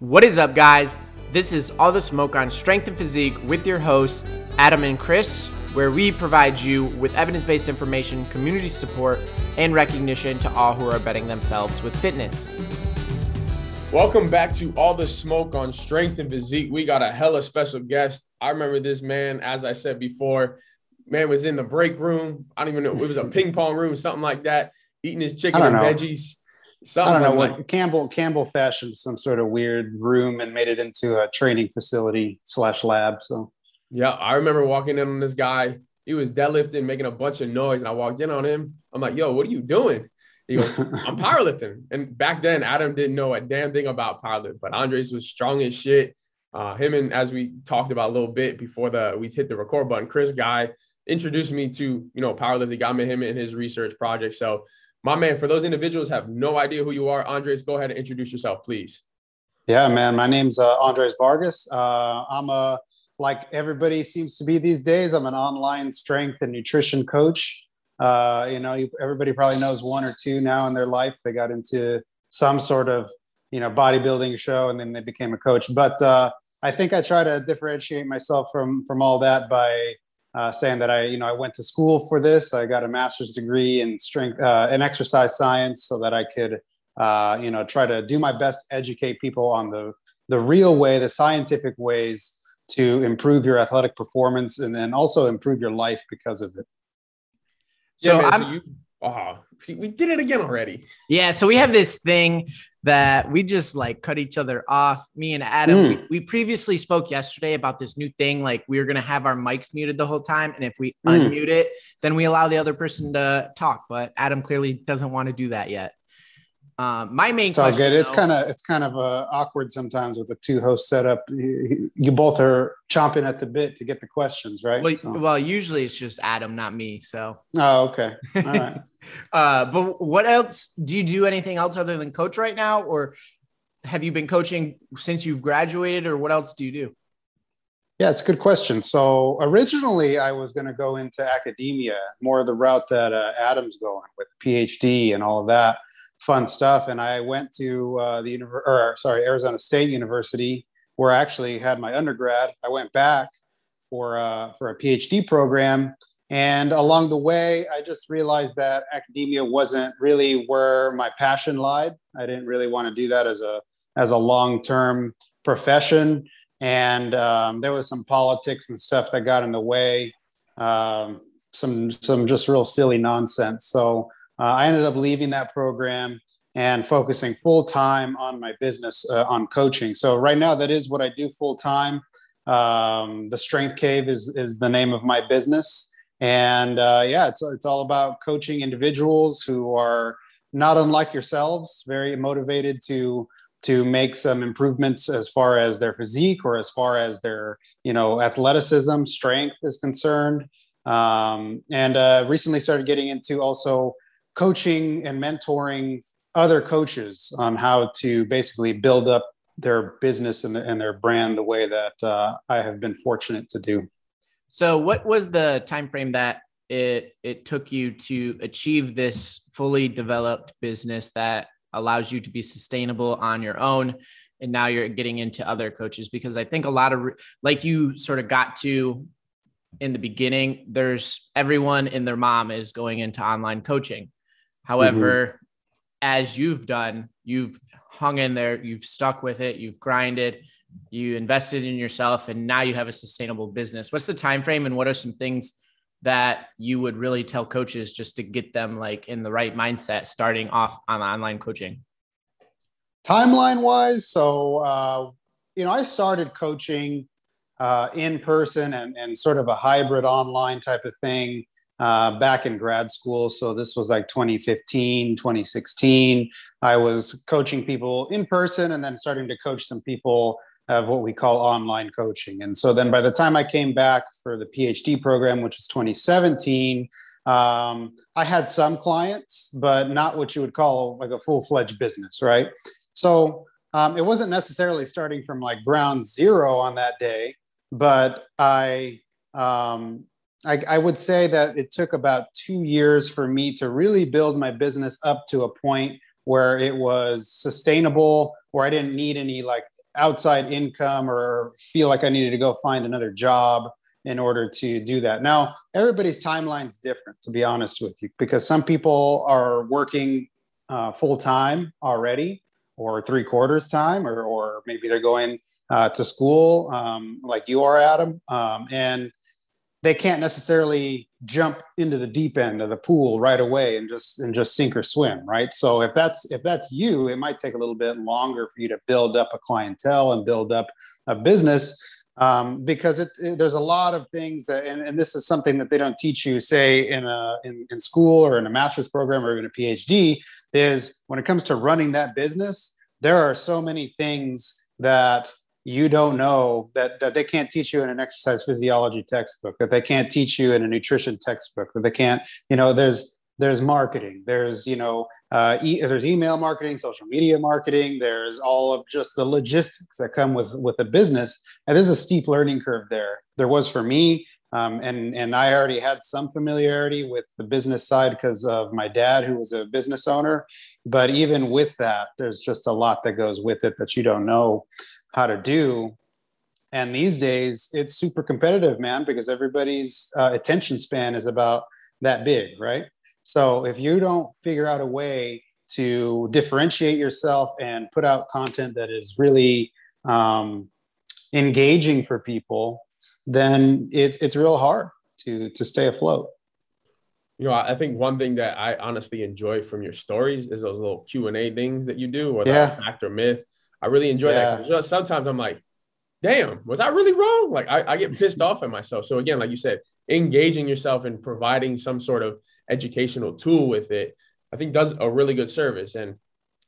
What is up, guys? This is All the Smoke on Strength and Physique with your hosts, Adam and Chris, where we provide you with evidence based information, community support, and recognition to all who are betting themselves with fitness. Welcome back to All the Smoke on Strength and Physique. We got a hella special guest. I remember this man, as I said before, man was in the break room. I don't even know, it was a ping pong room, something like that, eating his chicken and know. veggies. Something I don't know what Campbell Campbell fashioned some sort of weird room and made it into a training facility slash lab. So yeah, I remember walking in on this guy. He was deadlifting, making a bunch of noise, and I walked in on him. I'm like, "Yo, what are you doing?" He goes, "I'm powerlifting." And back then, Adam didn't know a damn thing about powerlifting, but Andres was strong as shit. Uh, him and as we talked about a little bit before the we hit the record button, Chris Guy introduced me to you know powerlifting. Got me him in his research project. So my man, for those individuals have no idea who you are, Andres, go ahead and introduce yourself, please. Yeah, man. My name's uh, Andres Vargas. Uh, I'm a like everybody seems to be these days. I'm an online strength and nutrition coach. Uh, you know, everybody probably knows one or two now in their life. They got into some sort of you know bodybuilding show and then they became a coach. But uh, I think I try to differentiate myself from from all that by uh, saying that I, you know, I went to school for this. I got a master's degree in strength uh, and exercise science, so that I could, uh, you know, try to do my best to educate people on the the real way, the scientific ways to improve your athletic performance, and then also improve your life because of it. So, yeah, man, so you, oh, see, we did it again already. Yeah, so we have this thing that we just like cut each other off. Me and Adam, mm. we, we, previously spoke yesterday about this new thing. Like we were going to have our mics muted the whole time. And if we mm. unmute it, then we allow the other person to talk. But Adam clearly doesn't want to do that yet. Um, my main it's all good. It's kind of it's kind of uh, awkward sometimes with a two host setup. You, you, both are chomping at the bit to get the questions, right? Well, so. well, usually it's just Adam, not me. So. Oh, okay. All right. uh, but what else? Do you do anything else other than coach right now, or have you been coaching since you've graduated, or what else do you do? Yeah, it's a good question. So originally, I was going to go into academia, more of the route that uh, Adam's going with PhD and all of that fun stuff. And I went to uh, the univer- or sorry, Arizona State University, where I actually had my undergrad. I went back for uh, for a PhD program, and along the way, I just realized that academia wasn't really where my passion lied. I didn't really want to do that as a as a long term profession, and um, there was some politics and stuff that got in the way. Um, some some just real silly nonsense. So uh, I ended up leaving that program and focusing full time on my business uh, on coaching. So right now, that is what I do full time. Um, the Strength Cave is is the name of my business, and uh, yeah, it's it's all about coaching individuals who are not unlike yourselves, very motivated to to make some improvements as far as their physique or as far as their you know athleticism, strength is concerned. Um, and uh, recently started getting into also coaching and mentoring other coaches on how to basically build up their business and, and their brand the way that uh, I have been fortunate to do. So, what was the time frame that it it took you to achieve this fully developed business that allows you to be sustainable on your own? And now you're getting into other coaches because I think a lot of like you sort of got to in the beginning. There's everyone and their mom is going into online coaching However, mm-hmm. as you've done, you've hung in there, you've stuck with it, you've grinded, you invested in yourself, and now you have a sustainable business. What's the time frame, and what are some things that you would really tell coaches just to get them like in the right mindset starting off on online coaching? Timeline wise, so uh, you know, I started coaching uh, in person and, and sort of a hybrid online type of thing uh, back in grad school. So this was like 2015, 2016. I was coaching people in person and then starting to coach some people of what we call online coaching. And so then by the time I came back for the PhD program, which was 2017, um, I had some clients, but not what you would call like a full fledged business, right? So um, it wasn't necessarily starting from like ground zero on that day, but I um, I, I, would say that it took about two years for me to really build my business up to a point where it was sustainable, where I didn't need any like outside income or feel like I needed to go find another job in order to do that. Now, everybody's timeline is different, to be honest with you, because some people are working uh, full time already, or three quarters time, or, or maybe they're going uh, to school um, like you are, Adam, um, and they can't necessarily jump into the deep end of the pool right away and just and just sink or swim, right? So if that's if that's you, it might take a little bit longer for you to build up a clientele and build up a business um, because it, it, there's a lot of things that, and, and, this is something that they don't teach you, say in a in, in school or in a master's program or even a PhD, is when it comes to running that business, there are so many things that you don't know that, that they can't teach you in an exercise physiology textbook, that they can't teach you in a nutrition textbook, that they can't, you know, there's there's marketing, there's you know uh, e- there's email marketing, social media marketing. There's all of just the logistics that come with with the business, and there's a steep learning curve there. There was for me, um, and and I already had some familiarity with the business side because of my dad, who was a business owner. But even with that, there's just a lot that goes with it that you don't know how to do. And these days, it's super competitive, man, because everybody's uh, attention span is about that big, right? So if you don't figure out a way to differentiate yourself and put out content that is really um, engaging for people, then it's it's real hard to to stay afloat. You know, I think one thing that I honestly enjoy from your stories is those little Q and A things that you do, or yeah. fact or myth. I really enjoy yeah. that. Sometimes I'm like, damn, was I really wrong? Like I, I get pissed off at myself. So again, like you said, engaging yourself and providing some sort of educational tool with it, I think does a really good service. And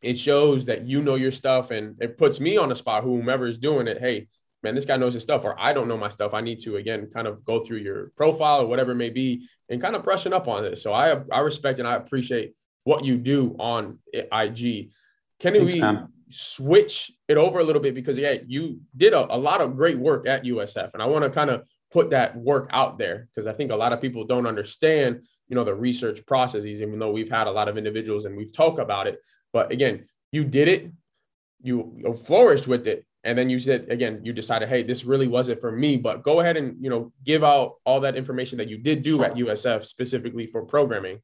it shows that you know your stuff and it puts me on the spot, whomever is doing it. Hey, man, this guy knows his stuff, or I don't know my stuff. I need to again kind of go through your profile or whatever it may be and kind of brushing up on this. So I I respect and I appreciate what you do on IG. Can Thanks, we man. Switch it over a little bit because yeah, you did a, a lot of great work at USF, and I want to kind of put that work out there because I think a lot of people don't understand you know the research processes even though we've had a lot of individuals and we've talked about it. But again you did it you flourished with it and then you said again you decided hey this really wasn't for me. But go ahead and you know give out all that information that you did do at usf specifically for programming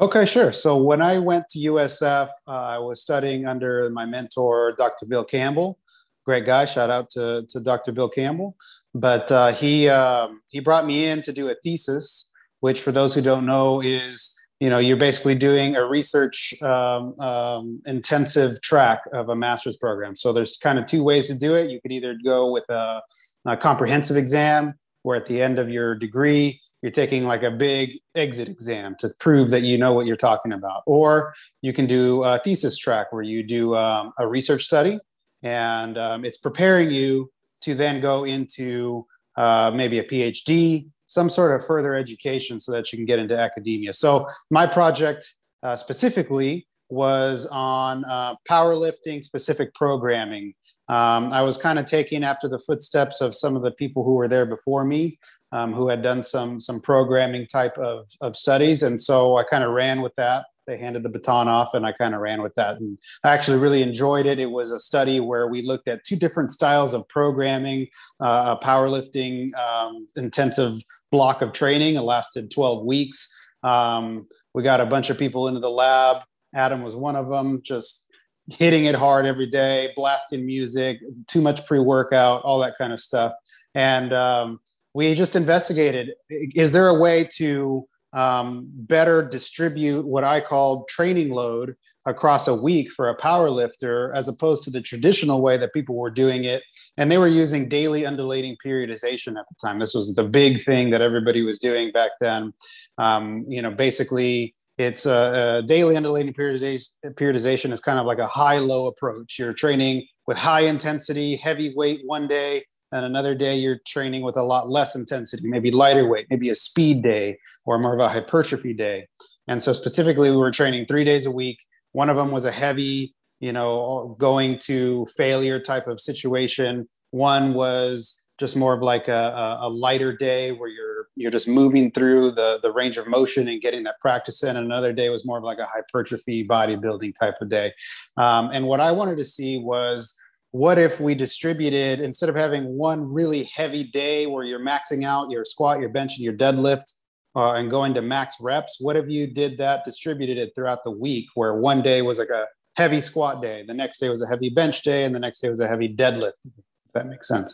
okay sure. So when i went to usf uh, i was studying under my mentor dr bill campbell. Great guy shout out to, to dr bill campbell. But uh, he um, he brought me in to do a thesis which for those who don't know is you know you're basically doing a research um, um, intensive track of a master's program. So there's kind of two ways to do it. You could either go with a, a comprehensive exam where at the end of your degree you're taking like a big exit exam to prove that you know what you're talking about or you can do a thesis track where you do um, a research study and um, it's preparing you to then go into uh, maybe a phd some sort of further education so that you can get into academia. So my project uh, specifically was on uh, powerlifting specific programming. Um, I was kind of taking after the footsteps of some of the people who were there before me, um, who had done some some programming type of, of studies, and so I kind of ran with that. They handed the baton off, and I kind of ran with that, and I actually really enjoyed it. It was a study where we looked at two different styles of programming: uh, powerlifting um, intensive block of training. It lasted 12 weeks. Um, we got a bunch of people into the lab. Adam was one of them, just hitting it hard every day, blasting music, too much pre workout, all that kind of stuff. And um, we just investigated is there a way to um, better distribute what I call training load across a week for a power lifter as opposed to the traditional way that people were doing it. And they were using daily undulating periodization at the time. This was the big thing that everybody was doing back then. Um, you know, basically, it's a, a daily undulating periodization, is kind of like a high low approach. You're training with high intensity, heavy weight one day, and another day you're training with a lot less intensity, maybe lighter weight, maybe a speed day or more of a hypertrophy day. And so specifically, we were training three days a week. One of them was a heavy, you know, going to failure type of situation. One was just more of like a, a lighter day where you're you're just moving through the the range of motion and getting that practice in. Another day was more of like a hypertrophy bodybuilding type of day. Um, and what I wanted to see was what if we distributed instead of having one really heavy day where you're maxing out your squat, your bench, and your deadlift, uh, and going to max reps? What if you did that, distributed it throughout the week, where one day was like a heavy squat day, the next day was a heavy bench day, and the next day was a heavy deadlift? If that makes sense.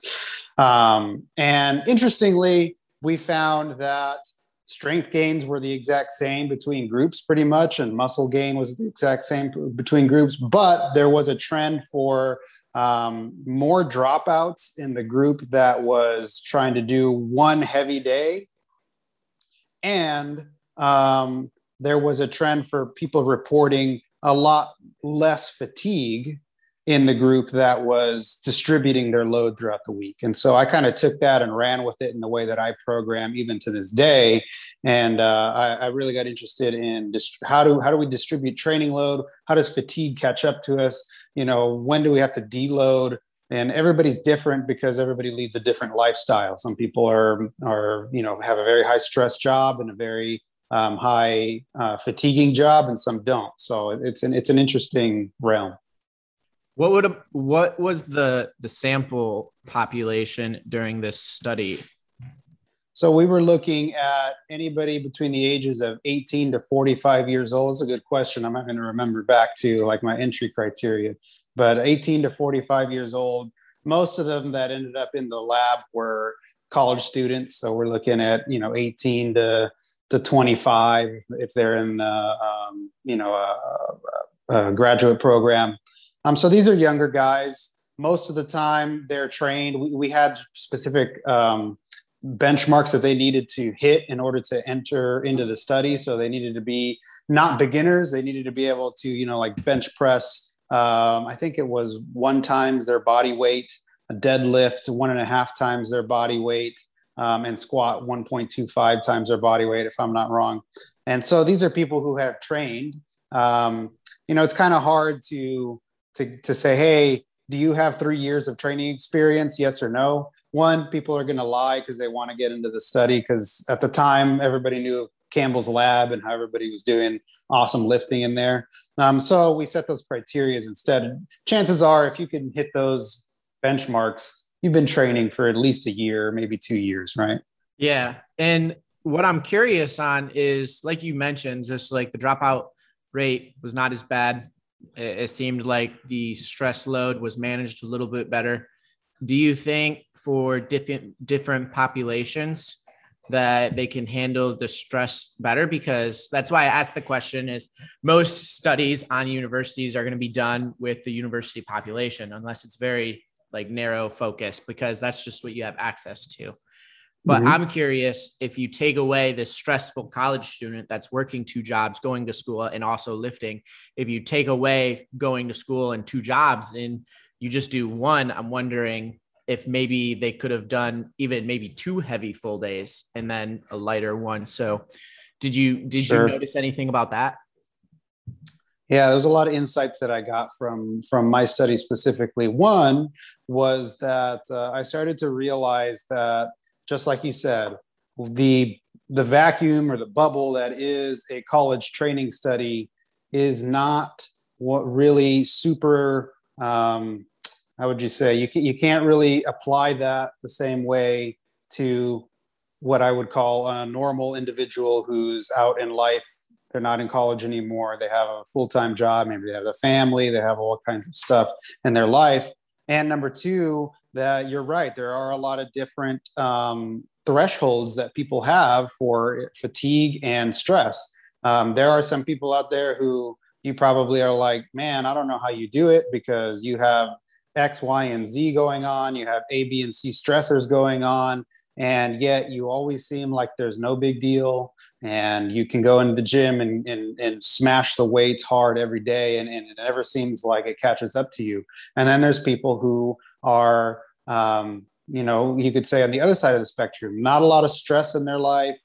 Um, and interestingly, we found that strength gains were the exact same between groups pretty much and muscle gain was the exact same between groups but there was a trend for um, more dropouts in the group that was trying to do one heavy day. And um, there was a trend for people reporting a lot less fatigue in the group that was distributing their load throughout the week. And so I kind of took that and ran with it in the way that I program even to this day. And uh, I, I, really got interested in dist- how do how do we distribute training load? How does fatigue catch up to us? You know, when do we have to deload? And everybody's different because everybody leads a different lifestyle. Some people are are you know have a very high stress job and a very um, high uh, fatiguing job, and some don't. So it's an it's an interesting realm. What would what was the the sample population during this study? So we were looking at anybody between the ages of 18 to 45 years old. It's a good question. I'm not going to remember back to like my entry criteria, but 18 to 45 years old. Most of them that ended up in the lab were college students. So we're looking at you know 18 to to 25 if they're in the um, you know a, a graduate program um, so these are younger guys. Most of the time, they're trained. We, we had specific um, benchmarks that they needed to hit in order to enter into the study. So they needed to be not beginners. They needed to be able to, you know, like bench press. Um, I think it was one times their body weight, a deadlift one and a half times their body weight, um, and squat 1.25 times their body weight, if I'm not wrong. And so these are people who have trained. Um, you know, it's kind of hard to to, to say, hey, do you have three years of training experience? Yes or no. One, people are going to lie because they want to get into the study because at the time everybody knew Campbell's lab and how everybody was doing awesome lifting in there. Um, so we set those criteria instead. Chances are, if you can hit those benchmarks, you've been training for at least a year, maybe two years, right? Yeah. And what I'm curious on is, like you mentioned, just like the dropout rate was not as bad it, it seemed like the stress load was managed a little bit better. Do you think for different different populations that they can handle the stress better because that's why I asked the question is most studies on universities are going to be done with the university population unless it's very like narrow focus because that's just what you have access to. But mm-hmm. I'm curious if you take away this stressful college student that's working two jobs, going to school, and also lifting, if you take away going to school and two jobs and you just do one, I'm wondering if maybe they could have done even maybe two heavy full days and then a lighter one. So did you did sure. you notice anything about that? Yeah, there's a lot of insights that I got from from my study specifically. One was that uh, I started to realize that just like you said, the the vacuum or the bubble that is a college training study is not what really super um, how would you say you, can, you can't really apply that the same way to what i would call a normal individual who's out in life. They're not in college anymore. They have a full-time job. Maybe they have a family. They have all kinds of stuff in their life. And number two that you're right. There are a lot of different um, thresholds that people have for fatigue and stress. Um, there are some people out there who you probably are like, man, I don't know how you do it because you have X, Y, and Z going on. You have A, B, and C stressors going on. And yet you always seem like there's no big deal. And you can go into the gym and, and, and smash the weights hard every day. And, and it never seems like it catches up to you. And then there's people who are um, you know you could say on the other side of the spectrum not a lot of stress in their life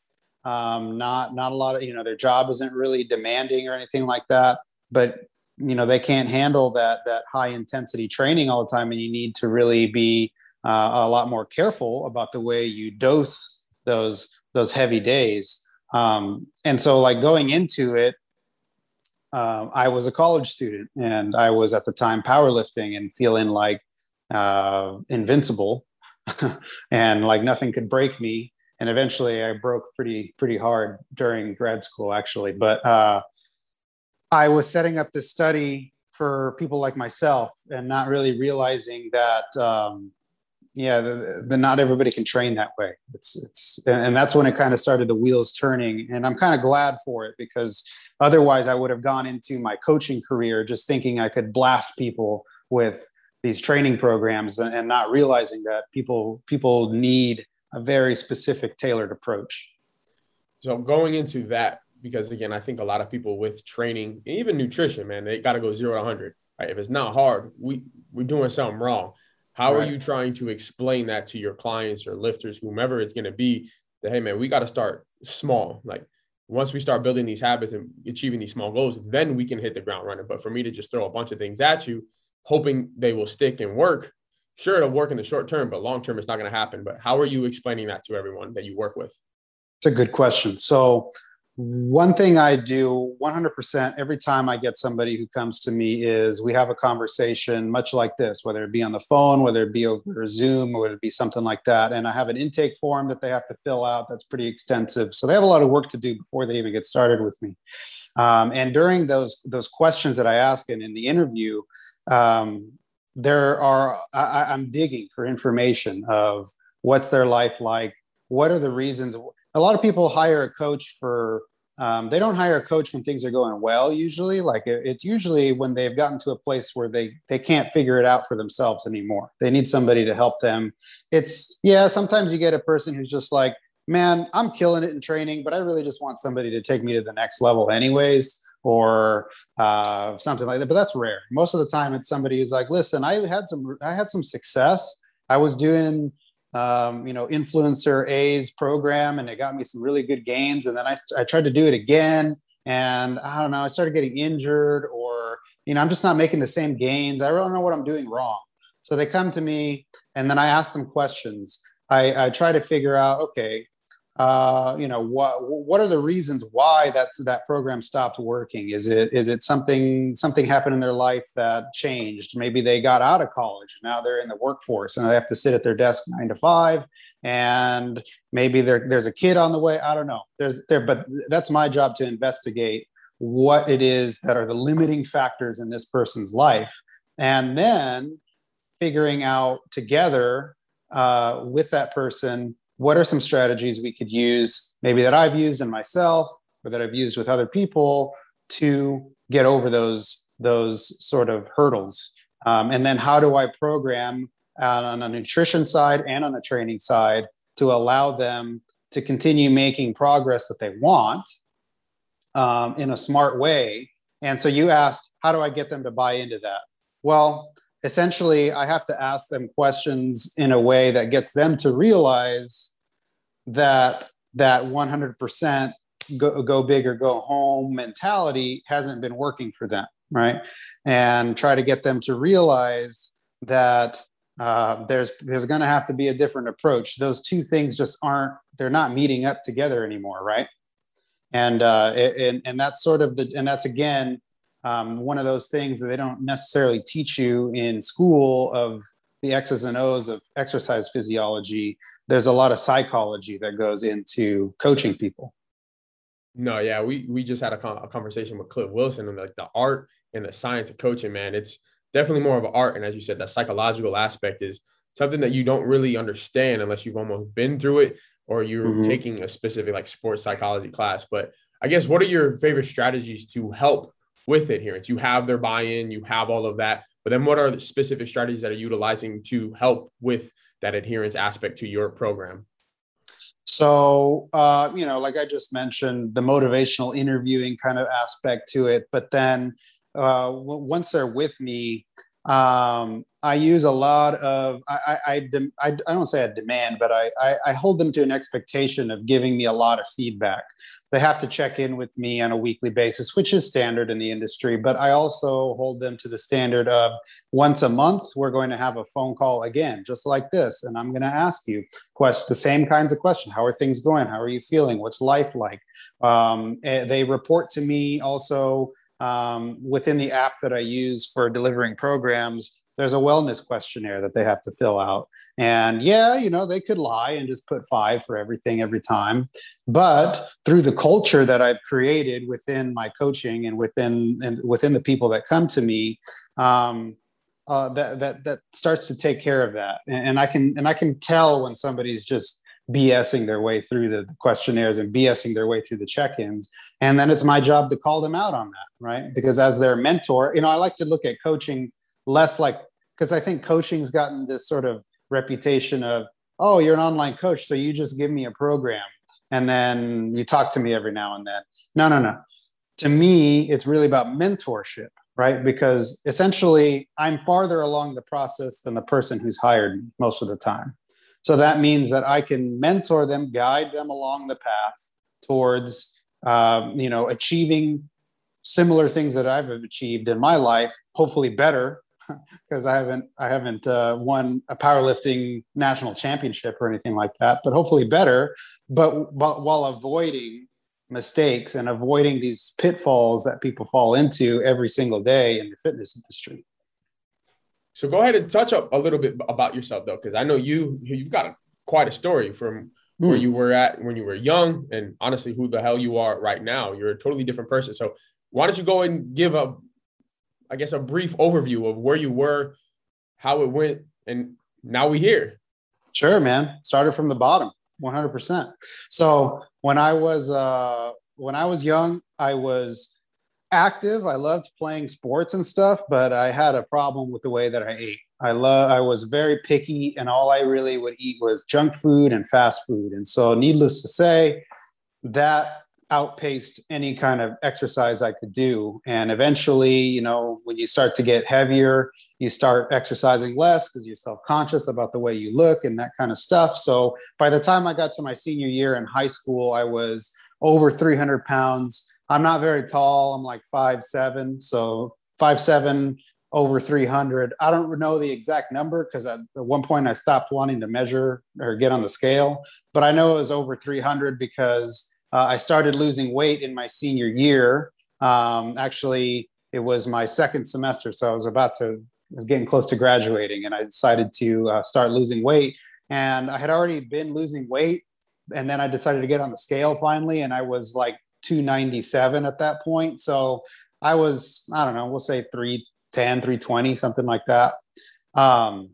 um, not not a lot of you know their job isn't really demanding or anything like that but you know they can't handle that that high intensity training all the time and you need to really be uh, a lot more careful about the way you dose those those heavy days. Um, and so, like going into it, um, I was a college student and I was at the time powerlifting and feeling like uh, invincible and like nothing could break me. And eventually I broke pretty, pretty hard during grad school, actually. But uh, I was setting up this study for people like myself and not really realizing that um, yeah the, the, not everybody can train that way it's it's and that's when it kind of started the wheels turning and i'm kind of glad for it because otherwise i would have gone into my coaching career just thinking i could blast people with these training programs and, and not realizing that people people need a very specific tailored approach so going into that because again i think a lot of people with training even nutrition man they got to go zero to 100 right if it's not hard we we're doing something wrong how right. are you trying to explain that to your clients or lifters, whomever it's going to be? That hey, man, we got to start small. Like once we start building these habits and achieving these small goals, then we can hit the ground running. But for me to just throw a bunch of things at you, hoping they will stick and work, sure, it'll work in the short term, but long term, it's not going to happen. But how are you explaining that to everyone that you work with? It's a good question. So one thing I do 100% every time I get somebody who comes to me is we have a conversation much like this, whether it be on the phone, whether it be over Zoom, or whether it be something like that. And I have an intake form that they have to fill out that's pretty extensive. So they have a lot of work to do before they even get started with me. Um, and during those, those questions that I ask and in the interview, um, there are, I, I'm digging for information of what's their life like, what are the reasons? A lot of people hire a coach for um, they don't hire a coach when things are going well usually. Like it's usually when they've gotten to a place where they they can't figure it out for themselves anymore. They need somebody to help them. It's yeah sometimes you get a person who's just like man i'm killing it in training but i really just want somebody to take me to the next level anyways or uh, something like that but that's rare most of the time it's somebody who's like listen i had some i had some success i was doing um, you know, influencer A's program, and it got me some really good gains. And then I, I tried to do it again, and I don't know, I started getting injured, or you know, I'm just not making the same gains. I don't know what I'm doing wrong. So they come to me, and then I ask them questions. I, I try to figure out, okay, uh, you know what what are the reasons why that's that program stopped working? Is it is it something something happened in their life that changed? Maybe they got out of college now they're in the workforce and they have to sit at their desk nine to five and maybe there's a kid on the way. I don't know. There's there but that's my job to investigate what it is that are the limiting factors in this person's life and then figuring out together uh, with that person what are some strategies we could use, maybe that I've used in myself or that I've used with other people to get over those those sort of hurdles? Um, and then how do I program on a nutrition side and on a training side to allow them to continue making progress that they want um, in a smart way? And so you asked, how do I get them to buy into that? Well, essentially i have to ask them questions in a way that gets them to realize that that 100% go, go big or go home mentality hasn't been working for them right? And try to get them to realize that uh, there's there's going to have to be a different approach. Those two things just aren't they're not meeting up together anymore right? And uh, and and that's sort of the and that's again um, one of those things that they don't necessarily teach you in school of the X's and O's of exercise physiology. There's a lot of psychology that goes into coaching people. No, yeah, we we just had a, con- a conversation with Cliff Wilson and like the art and the science of coaching. Man, it's definitely more of an art, and as you said, that psychological aspect is something that you don't really understand unless you've almost been through it or you're mm-hmm. taking a specific like sports psychology class. But I guess what are your favorite strategies to help with adherence. You have their buy-in, you have all of that. But then what are the specific strategies that are utilizing to help with that adherence aspect to your program? So, uh, you know, like I just mentioned, the motivational interviewing kind of aspect to it. But then uh, once they're with me, um, I use a lot of I I, I, I don't say I demand, but I, I, I hold them to an expectation of giving me a lot of feedback. They have to check in with me on a weekly basis, which is standard in the industry. But I also hold them to the standard of once a month we're going to have a phone call again, just like this, and I'm going to ask you question the same kinds of questions. How are things going? How are you feeling? What's life like? Um, eh, they report to me also um, within the app that I use for delivering programs there's a wellness questionnaire that they have to fill out. And yeah, you know, they could lie and just put five for everything every time. But through the culture that I've created within my coaching and within and within the people that come to me, um, uh, that that that starts to take care of that. And, and I can and I can tell when somebody's just BSing their way through the, the questionnaires and BSing their way through the check-ins. And then it's my job to call them out on that, right? Because as their mentor, you know, I like to look at coaching less like because I think coaching's gotten this sort of reputation of oh you're an online coach so you just give me a program and then you talk to me every now and then. No no no. To me it's really about mentorship right? Because essentially i'm farther along the process than the person who's hired most of the time. So that means that i can mentor them guide them along the path towards um, you know achieving similar things that i've achieved in my life hopefully better because I haven't I haven't uh, won a powerlifting national championship or anything like that, but hopefully better. But, but while avoiding mistakes and avoiding these pitfalls that people fall into every single day in the fitness industry. So go ahead and touch up a little bit about yourself though, because I know you you've got a, quite a story from mm. where you were at when you were young, and honestly, who the hell you are right now. You're a totally different person. So why don't you go and give a I guess, a brief overview of where you were, how it went, and now we here. Sure, man. Started from the bottom, 100%. So when I was uh, when I was young, I was active. I loved playing sports and stuff, but I had a problem with the way that I ate. I love I was very picky and all I really would eat was junk food and fast food. And so needless to say, that outpaced any kind of exercise I could do. And eventually, you know, when you start to get heavier, you start exercising less because you're self conscious about the way you look and that kind of stuff. So by the time I got to my senior year in high school, I was over 300 pounds. I'm not very tall. I'm like five seven. So five seven over 300. I don't know the exact number because at one point I stopped wanting to measure or get on the scale, but I know it was over 300 because uh, I started losing weight in my senior year. Um, actually, it was my second semester, so I was about to was getting close to graduating, and I decided to uh, start losing weight. And I had already been losing weight, and then I decided to get on the scale finally, and I was like 297 at that point. So I was, I don't know, we'll say 310, 320, something like that. Um,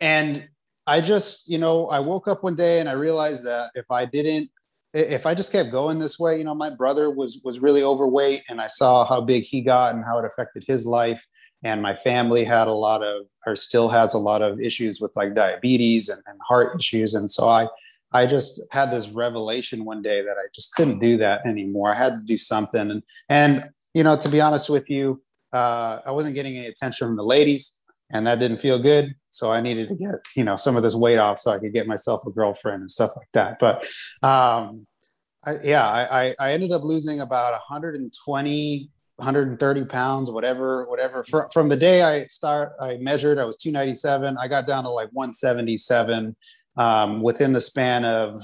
and I just, you know, I woke up one day and I realized that if I didn't if I just kept going this way, you know, my brother was was really overweight, and I saw how big he got and how it affected his life. And my family had a lot of, or still has a lot of issues with like diabetes and, and heart issues. And so I, I just had this revelation one day that I just couldn't do that anymore. I had to do something. And and you know, to be honest with you, uh, I wasn't getting any attention from the ladies, and that didn't feel good. So I needed to get, you know, some of this weight off so I could get myself a girlfriend and stuff like that. But um, I, yeah, I, I ended up losing about 120, 130 pounds, whatever, whatever. From, from the day I start, I measured, I was 297. I got down to like 177 um, within the span of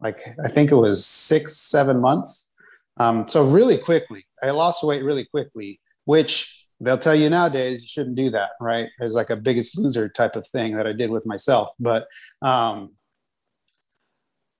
like, I think it was six, seven months. Um, so really quickly, I lost weight really quickly, which they'll tell you nowadays you shouldn't do that right? It's like a biggest loser type of thing that i did with myself. But um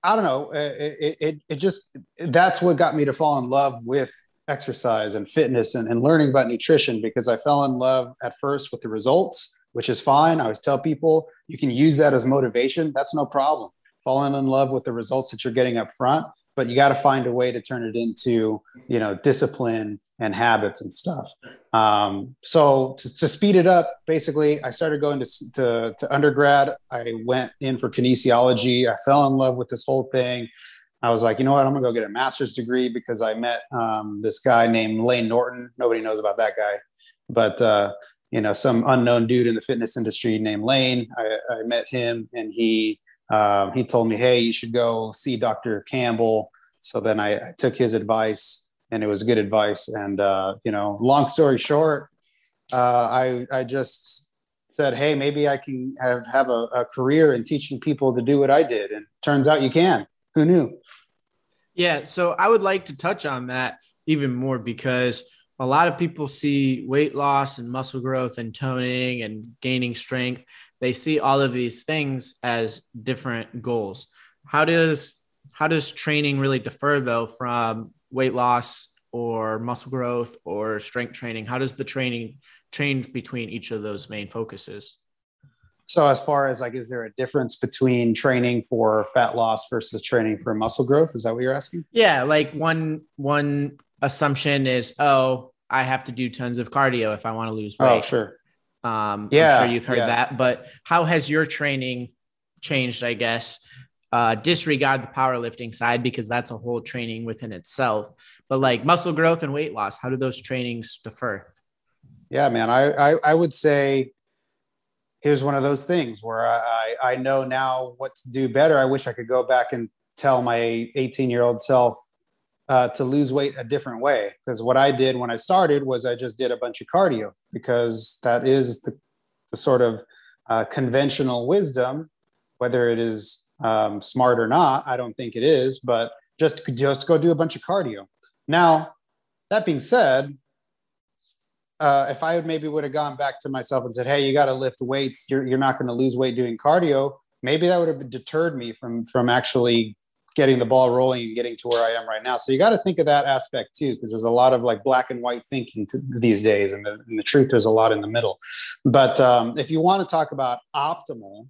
i don't know. It, it, it just that's what got me to fall in love with exercise and fitness and, and learning about nutrition because i fell in love at first with the results which is fine. I always tell people you can use that as motivation. That's no problem. Falling in love with the results that you're getting up front but you got to find a way to turn it into you know discipline and habits and stuff. Um, so to, to, speed it up basically i started going to, to, to undergrad. I went in for kinesiology. I fell in love with this whole thing. I was like you know what? I'm gonna go get a master's degree because i met um, this guy named layne norton. Nobody knows about that guy but uh, you know some unknown dude in the fitness industry named Layne. I, I met him, and he um, he told me, "Hey, you should go see Dr. Campbell." So then I, I took his advice, and it was good advice. And uh, you know, long story short, uh, I I just said, "Hey, maybe I can have have a, a career in teaching people to do what I did." And turns out you can. Who knew? Yeah. So I would like to touch on that even more because a lot of people see weight loss and muscle growth and toning and gaining strength. They see all of these things as different goals. How does how does training really differ though from weight loss or muscle growth or strength training? How does the training change between each of those main focuses? So as far as like, is there a difference between training for fat loss versus training for muscle growth? Is that what you're asking? Yeah, like one one assumption is, oh, I have to do tons of cardio if I want to lose oh, weight. Oh, sure. Um, yeah, I'm sure you've heard yeah. that. But how has your training changed? I guess uh, disregard the powerlifting side because that's a whole training within itself. But like muscle growth and weight loss, how do those trainings differ? Yeah, man, I I, I would say here's one of those things where I, I know now what to do better. I wish I could go back and tell my 18 year old self uh, to lose weight a different way. Because what I did when I started was I just did a bunch of cardio because that is the, the sort of uh, conventional wisdom, whether it is um, smart or not. I don't think it is, but just just go do a bunch of cardio. Now, that being said, uh, if I maybe would have gone back to myself and said, "Hey, you got to lift weights. You're you're not going to lose weight doing cardio," maybe that would have deterred me from from actually getting the ball rolling and getting to where I am right now. So you got to think of that aspect too, because there's a lot of like black and white thinking to, these days, and the, and the, truth is a lot in the middle. But um, if you want to talk about optimal,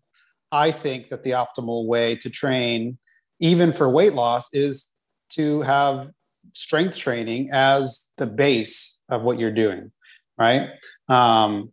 I think that the optimal way to train, even for weight loss, is to have strength training as the base of what you're doing, right? Um,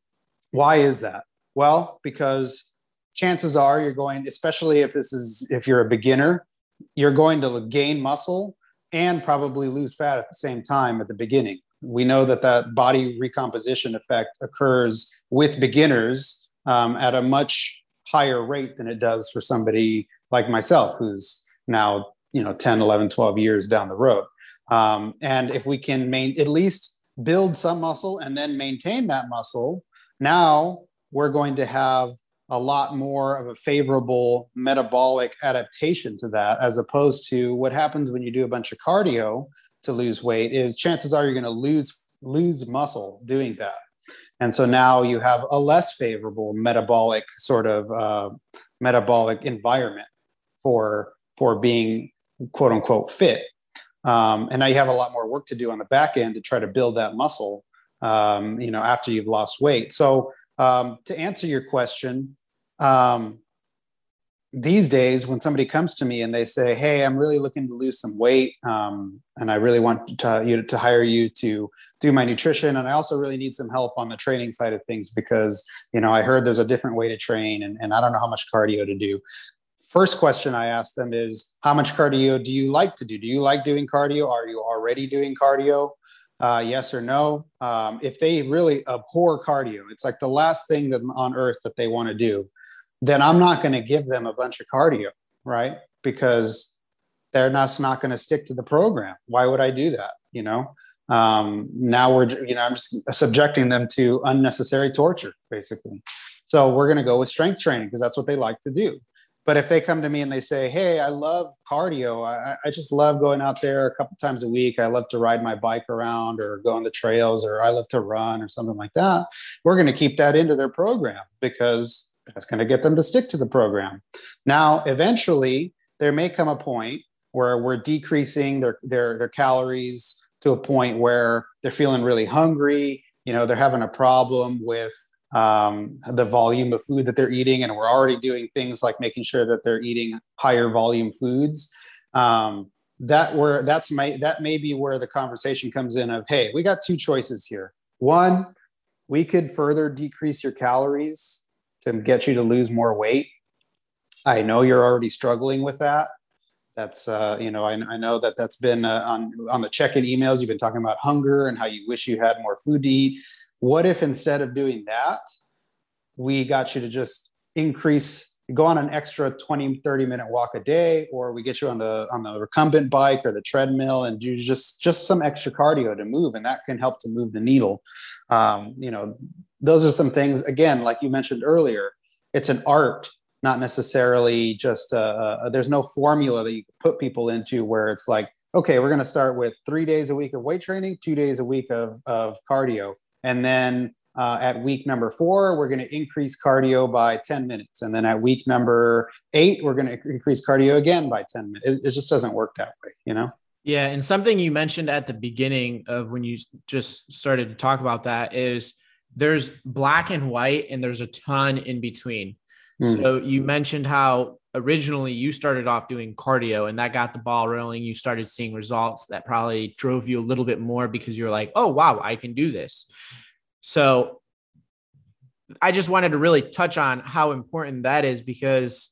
why is that? Well, because chances are you're going, especially if this is if you're a beginner you're going to gain muscle and probably lose fat at the same time at the beginning. We know that that body recomposition effect occurs with beginners um, at a much higher rate than it does for somebody like myself, who's now, you know, 10, 11, 12 years down the road. Um, and if we can main, at least build some muscle and then maintain that muscle, now we're going to have a lot more of a favorable metabolic adaptation to that as opposed to what happens when you do a bunch of cardio to lose weight is chances are you're going to lose lose muscle doing that. And so now you have a less favorable metabolic sort of uh, metabolic environment for for being quote unquote fit. Um, and now you have a lot more work to do on the back end to try to build that muscle um, you know after you've lost weight. So um, to answer your question um, these days when somebody comes to me and they say hey i'm really looking to lose some weight um, and i really want to, you to hire you to do my nutrition and i also really need some help on the training side of things because you know i heard there's a different way to train and, and i don't know how much cardio to do. First question i ask them is how much cardio do you like to do? Do you like doing cardio? Are you already doing cardio? Uh, yes or no. Um, if they really abhor cardio, it's like the last thing that on earth that they want to do then I'm not going to give them a bunch of cardio, right? Because they're not, not going to stick to the program. Why would I do that? You know, um, now we're, you know, I'm just subjecting them to unnecessary torture, basically. So we're going to go with strength training because that's what they like to do. But if they come to me and they say, "Hey, I love cardio. I, I just love going out there a couple times a week. I love to ride my bike around or go on the trails, or I love to run or something like that," we're going to keep that into their program because that's going to get them to stick to the program. Now, eventually, there may come a point where we're decreasing their, their, their calories to a point where they're feeling really hungry. You know, they're having a problem with um, the volume of food that they're eating, and we're already doing things like making sure that they're eating higher volume foods. Um, that where that's my that may be where the conversation comes in of hey, we got two choices here. One, we could further decrease your calories to get you to lose more weight. I know you're already struggling with that. That's uh, you know I, I know that that's been uh, on on the check-in emails. You've been talking about hunger and how you wish you had more food to eat. what if instead of doing that, we got you to just increase go on an extra 20 30 minute walk a day or we get you on the on the recumbent bike or the treadmill and do just just some extra cardio to move and that can help to move the needle. Um, you know those are some things again like you mentioned earlier it's an art not necessarily just uh, uh, there's no formula that you put people into where it's like okay we're going to start with three days a week of weight training two days a week of, of cardio and then uh, at week number four, we're going to increase cardio by 10 minutes. And then at week number eight, we're going to increase cardio again by 10 minutes. It, it just doesn't work that way, you know? Yeah. And something you mentioned at the beginning of when you just started to talk about that is there's black and white, and there's a ton in between. Mm. So you mentioned how originally you started off doing cardio and that got the ball rolling. You started seeing results that probably drove you a little bit more because you're like, oh, wow, I can do this. So I just wanted to really touch on how important that is because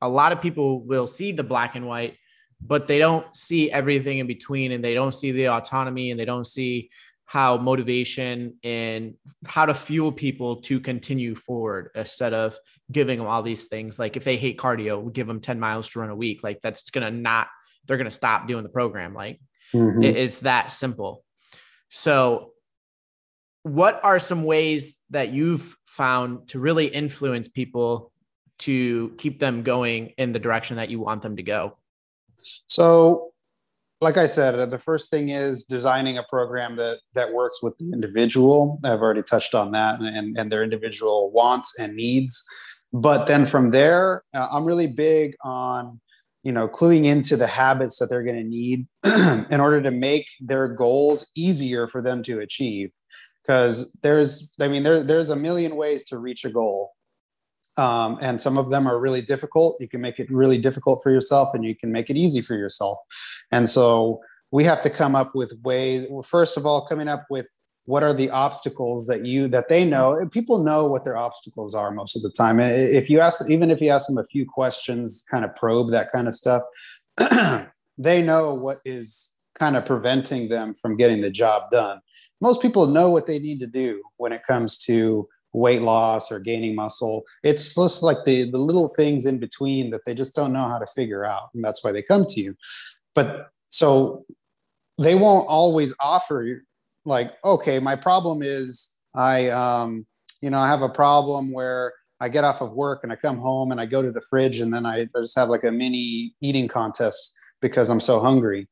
a lot of people will see the black and white, but they don't see everything in between and they don't see the autonomy and they don't see how motivation and how to fuel people to continue forward instead of giving them all these things. Like if they hate cardio, we'll give them 10 miles to run a week. Like that's going to not, they're going to stop doing the program. Like mm-hmm. it's that simple. So what are some ways that you've found to really influence people to keep them going in the direction that you want them to go? So, like I said, the first thing is designing a program that that works with the individual. I've already touched on that and, and their individual wants and needs. But then from there, uh, I'm really big on you know cluing into the habits that they're going to need in order to make their goals easier for them to achieve because there's i mean there, there's a million ways to reach a goal. Um, and some of them are really difficult. You can make it really difficult for yourself and you can make it easy for yourself. And so we have to come up with ways first of all coming up with what are the obstacles that you that they know. People know what their obstacles are most of the time. If you ask even if you ask them a few questions kind of probe that kind of stuff they know what is kind of preventing them from getting the job done. Most people know what they need to do when it comes to weight loss or gaining muscle. It's just like the, the little things in between that they just don't know how to figure out. And that's why they come to you. But so they won't always offer you like, okay, my problem is I, um, you know, I have a problem where I get off of work and I come home and I go to the fridge and then I just have like a mini eating contest because I'm so hungry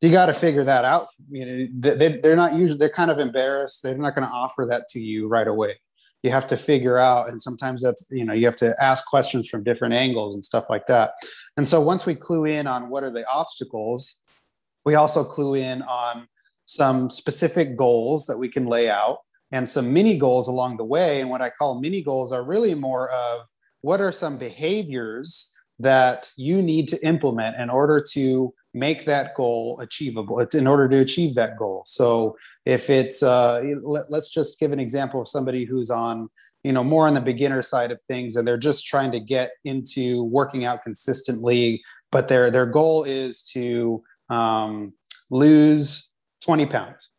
you got to figure that out. You know, they, they're not usually, they're kind of embarrassed. They're not going to offer that to you right away. You have to figure out, and sometimes that's, you know, you have to ask questions from different angles and stuff like that. And so once we clue in on what are the obstacles, we also clue in on some specific goals that we can lay out and some mini goals along the way. And what I call mini goals are really more of what are some behaviors that you need to implement in order to make that goal achievable. It's in order to achieve that goal. So if it's uh, let, let's just give an example of somebody who's on you know more on the beginner side of things and they're just trying to get into working out consistently but their their goal is to um, lose 20 pounds.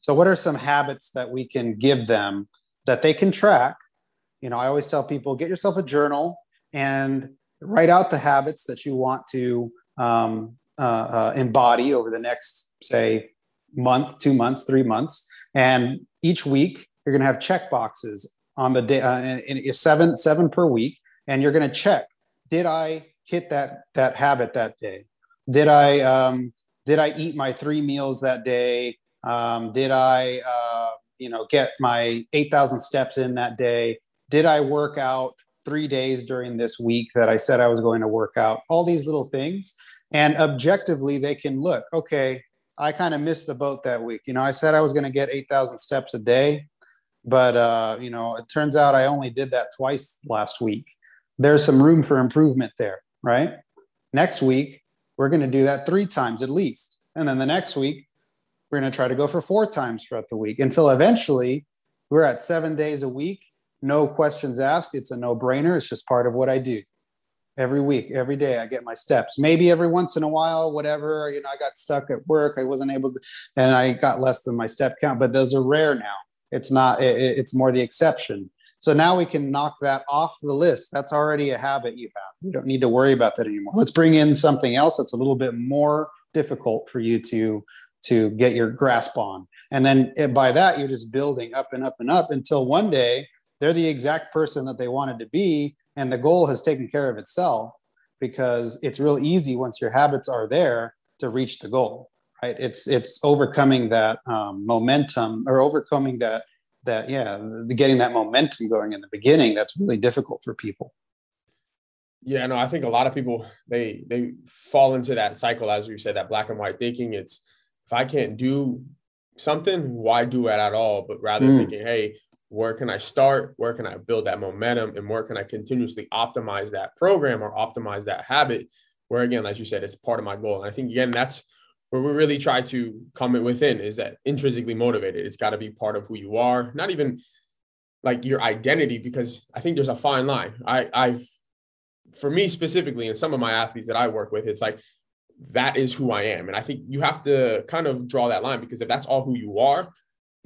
So what are some habits that we can give them that they can track? You know i always tell people get yourself a journal and write out the habits that you want to um, uh, uh, embody over the next, say, month, two months, three months. And each week, you're going to have check boxes on the day, uh, seven, seven per week. And you're going to check, did I hit that, that habit that day? Did I, um, did I eat my three meals that day? Um, did I, uh, you know, get my 8,000 steps in that day? Did I work out three days during this week that I said I was going to work out? All these little things. And objectively they can look okay i kind of missed the boat that week. You know i said i was going to get 8000 steps a day but uh, you know it turns out i only did that twice last week. There's some room for improvement there right? Next week we're going to do that three times at least. And then the next week we're going to try to go for four times throughout the week until eventually we're at seven days a week no questions asked it's a no-brainer it's just part of what i do every week, every day. I get my steps. Maybe every once in a while, whatever. You know, I got stuck at work. I wasn't able to, and I got less than my step count. But those are rare now. It's not. It, it's more the exception. So now we can knock that off the list. That's already a habit you have. You don't need to worry about that anymore. Let's bring in something else that's a little bit more difficult for you to to get your grasp on. And then eh, by that, you're just building up and up and up until one day they're the exact person that they wanted to be. And the goal has taken care of itself because it's real easy once your habits are there to reach the goal, right? It's, it's overcoming that um, momentum or overcoming that that yeah the, getting that momentum going in the beginning that's really difficult for people yeah no i think a lot of people they they fall into that cycle as you said that black and white thinking it's if i can't do something why do it at all but rather mm. thinking hey where can i start where can i build that momentum and where can i continuously optimize that program or optimize that habit where again as you said it's part of my goal and i think again that's where we really try to come within is that intrinsically motivated. It's got to be part of who you are, not even like your identity, because I think there's a fine line. I, I've, for me specifically, and some of my athletes that I work with, it's like that is who I am. And I think you have to kind of draw that line because if that's all who you are,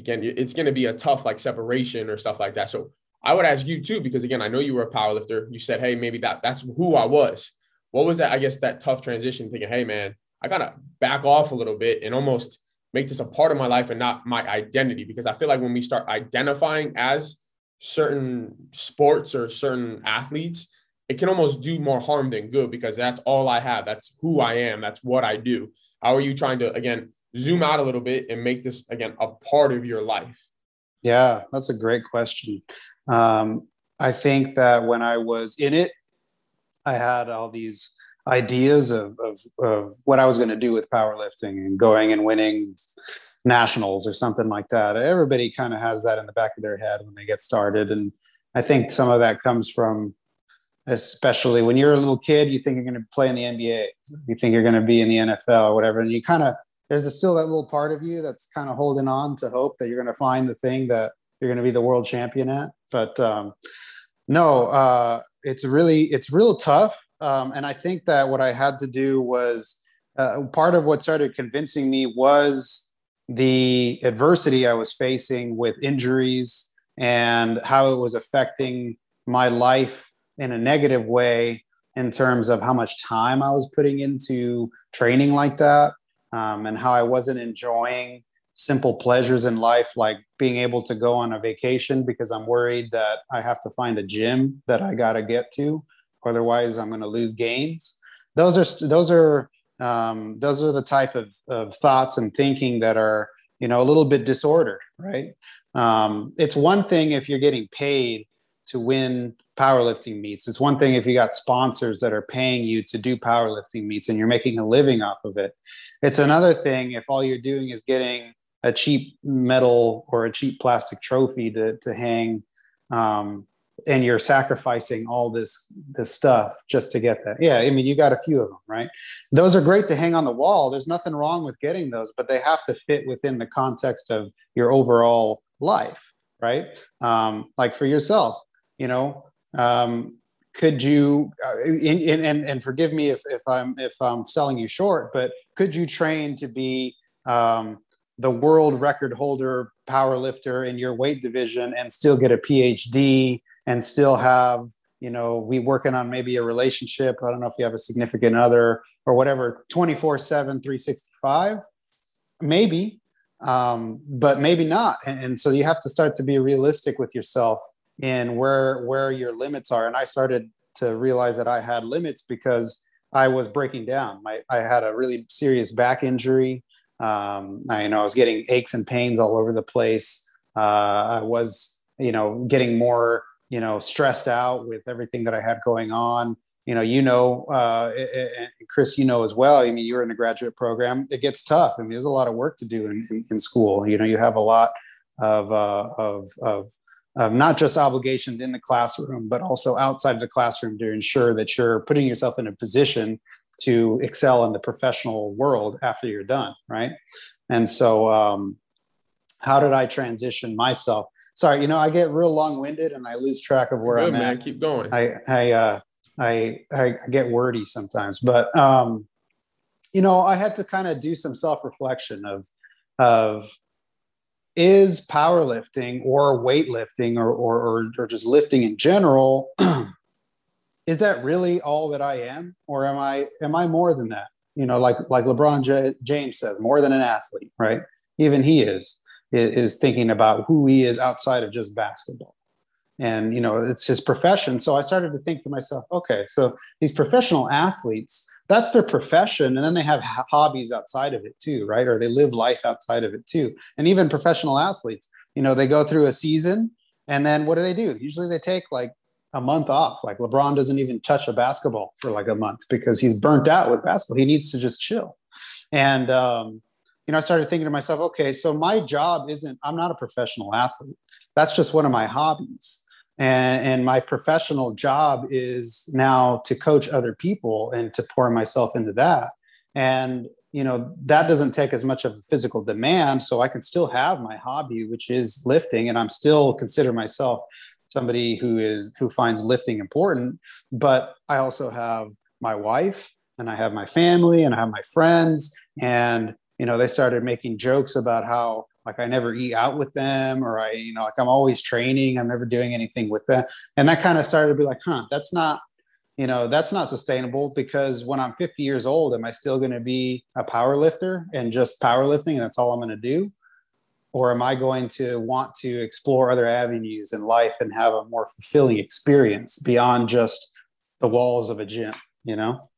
again, it's going to be a tough like separation or stuff like that. So I would ask you too, because again, I know you were a powerlifter. You said, hey, maybe that that's who I was. What was that? I guess that tough transition thinking, hey, man, I gotta back off a little bit and almost make this a part of my life and not my identity because I feel like when we start identifying as certain sports or certain athletes, it can almost do more harm than good because that's all I have. That's who I am. That's what I do. How are you trying to again zoom out a little bit and make this again a part of your life? Yeah, that's a great question. Um, I think that when I was in it, I had all these ideas of, of, of what I was going to do with powerlifting and going and winning nationals or something like that. Everybody kind of has that in the back of their head when they get started. And I think some of that comes from, especially when you're a little kid, you think you're going to play in the NBA, you think you're going to be in the NFL or whatever. And you kind of, there's still that little part of you that's kind of holding on to hope that you're going to find the thing that you're going to be the world champion at. But um, no, uh, it's really, it's real tough um, and I think that what I had to do was uh, part of what started convincing me was the adversity I was facing with injuries and how it was affecting my life in a negative way in terms of how much time I was putting into training like that um, and how I wasn't enjoying simple pleasures in life like being able to go on a vacation because I'm worried that I have to find a gym that I got to get to. Otherwise i'm going to lose gains. Those are those are um, those are the type of, of thoughts and thinking that are you know a little bit disordered right? Um, it's one thing if you're getting paid to win powerlifting meets. It's one thing if you got sponsors that are paying you to do powerlifting meets and you're making a living off of it. It's another thing if all you're doing is getting a cheap metal or a cheap plastic trophy to, to hang um, and you're sacrificing all this this stuff just to get that. Yeah i mean you got a few of them right? Those are great to hang on the wall. There's nothing wrong with getting those but they have to fit within the context of your overall life right? Um, like for yourself you know um, could you uh, in, in, and and forgive me if, if i'm if i'm selling you short but could you train to be um, the world record holder power lifter in your weight division and still get a phd and still have you know we working on maybe a relationship i don't know if you have a significant other or whatever 24 7 365 maybe um, but maybe not. And, and, so you have to start to be realistic with yourself in where where your limits are and i started to realize that i had limits because i was breaking down i had a really serious back injury um, I, you know i was getting aches and pains all over the place uh, i was you know getting more you know, stressed out with everything that I had going on. You know, you know, uh, and Chris, you know as well. I mean, you were in a graduate program. It gets tough. I mean, there's a lot of work to do in, in, in school. You know, you have a lot of uh, of of of not just obligations in the classroom, but also outside of the classroom to ensure that you're putting yourself in a position to excel in the professional world after you're done, right? And so, um, how did I transition myself? sorry, you know, I get real long winded and I lose track of where Good, I'm man. at. Keep going. I, I, uh, I, I, get wordy sometimes, but, um, you know, I had to kind of do some self reflection of, of is powerlifting or weightlifting or, or, or, or just lifting in general is that really all that i am? Or am i am i more than that? You know like like lebron J- james says more than an athlete right? Even he is is thinking about who he is outside of just basketball and you know it's his profession. So i started to think to myself okay so these professional athletes that's their profession. And then they have hobbies outside of it too right? Or they live life outside of it too. And even professional athletes you know they go through a season and then what do they do? Usually they take like a month off. Like lebron doesn't even touch a basketball for like a month because he's burnt out with basketball. He needs to just chill. And um, you know i started thinking to myself okay so my job isn't i'm not a professional athlete. That's just one of my hobbies and, and my professional job is now to coach other people and to pour myself into that. And you know that doesn't take as much of a physical demand so i can still have my hobby which is lifting and i'm still consider myself somebody who is who finds lifting important. But i also have my wife and i have my family and i have my friends and you know they started making jokes about how like I never eat out with them or I, you know, like I'm always training. I'm never doing anything with them. And that kind of started to be like, huh, that's not, you know, that's not sustainable because when I'm 50 years old, am I still going to be a power lifter and just powerlifting and that's all I'm going to do? Or am I going to want to explore other avenues in life and have a more fulfilling experience beyond just the walls of a gym, you know?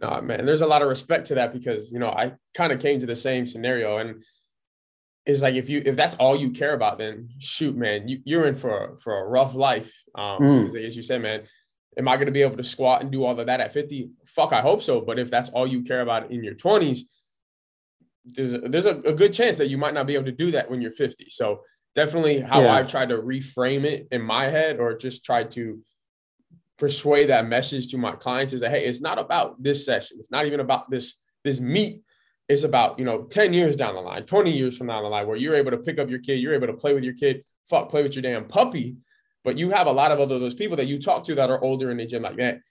No, man, there's a lot of respect to that because, you know, I kind of came to the same scenario and is like if you if that's all you care about, then shoot, man, you, you're in for for a rough life. Um, mm. as you said, man, am I going to be able to squat and do all of that at 50? Fuck, I hope so. But if that's all you care about in your 20s, there's a, there's a, a good chance that you might not be able to do that when you're 50. So definitely how yeah. I've tried to reframe it in my head, or just try to persuade that message to my clients is that hey, it's not about this session. It's not even about this this meet it's about, you know, 10 years down the line, 20 years from down the line, where you're able to pick up your kid, you're able to play with your kid, fuck, play with your damn puppy. But you have a lot of other those people that you talk to that are older in the gym, like, man,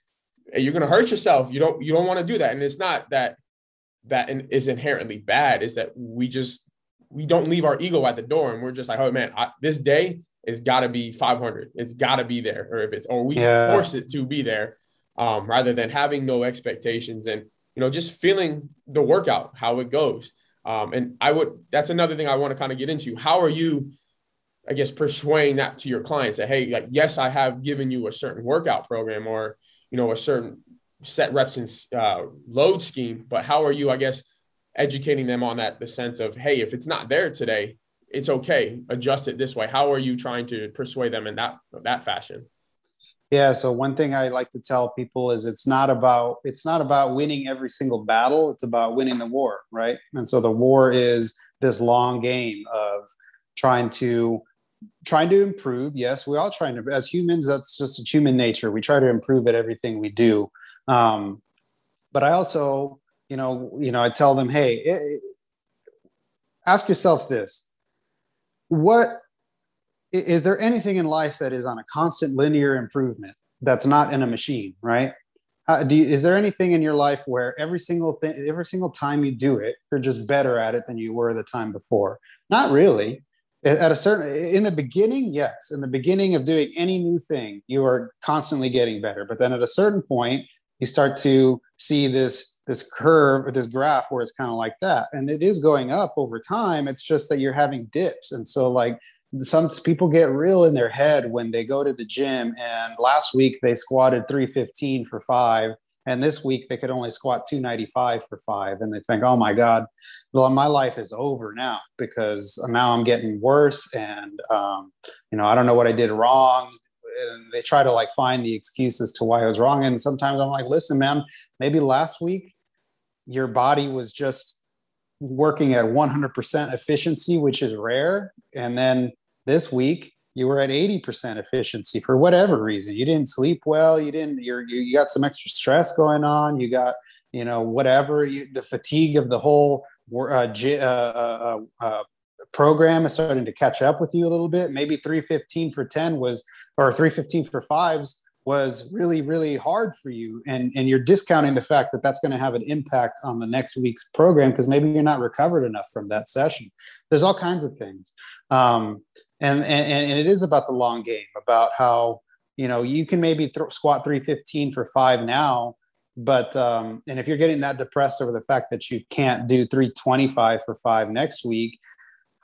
you're gonna hurt yourself. You don't you don't want to do that. And it's not that that is inherently bad, is that we just we don't leave our ego at the door and we're just like, oh man, I, this day it's got to be 500. It's got to be there, or if it's or we yeah. force it to be there, um, rather than having no expectations and you know, just feeling the workout, how it goes. Um, and I would, that's another thing I want to kind of get into. How are you, I guess, persuading that to your clients that, hey, like, yes, I have given you a certain workout program or, you know, a certain set reps and uh, load scheme, but how are you, I guess, educating them on that, the sense of, hey, if it's not there today, it's okay, adjust it this way. How are you trying to persuade them in that, that fashion? Yeah. So one thing I like to tell people is it's not about it's not about winning every single battle. It's about winning the war, right? And so the war is this long game of trying to trying to improve. Yes, we all trying to as humans. That's just human nature. We try to improve at everything we do. Um, but I also, you know, you know, I tell them, hey, it, ask yourself this: what is there anything in life that is on a constant linear improvement that's not in a machine right? Uh, you, is there anything in your life where every single thing every single time you do it you're just better at it than you were the time before? Not really. At a certain in the beginning yes. In the beginning of doing any new thing you are constantly getting better. But then at a certain point you start to see this this curve or this graph where it's kind of like that. And it is going up over time. It's just that you're having dips. And so like some people get real in their head when they go to the gym and last week they squatted 315 for five and this week they could only squat 295 for five and they think oh my god. Well my life is over now because now i'm getting worse and um, you know i don't know what i did wrong and they try to like find the excuses to why i was wrong and sometimes i'm like listen man maybe last week your body was just working at 100% efficiency which is rare and then this week you were at 80% efficiency for whatever reason. You didn't sleep well. You didn't, you're, you got some extra stress going on. You got, you know, whatever, you, the fatigue of the whole uh, uh, uh, uh, program is starting to catch up with you a little bit. Maybe 315 for 10 was, or 315 for fives was really really hard for you and and you're discounting the fact that that's going to have an impact on the next week's program because maybe you're not recovered enough from that session there's all kinds of things um, and, and and it is about the long game about how you know you can maybe th- squat 315 for five now but um, and if you're getting that depressed over the fact that you can't do 325 for five next week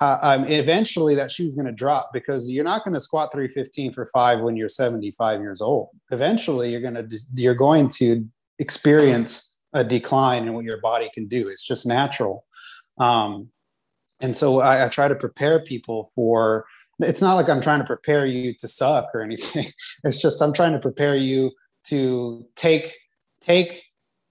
uh, um, eventually that shoe's going to drop because you're not going to squat 315 for five when you're 75 years old. Eventually, you're going to you're going to experience a decline in what your body can do. It's just natural. Um, and so I, I try to prepare people for. It's not like I'm trying to prepare you to suck or anything. It's just I'm trying to prepare you to take take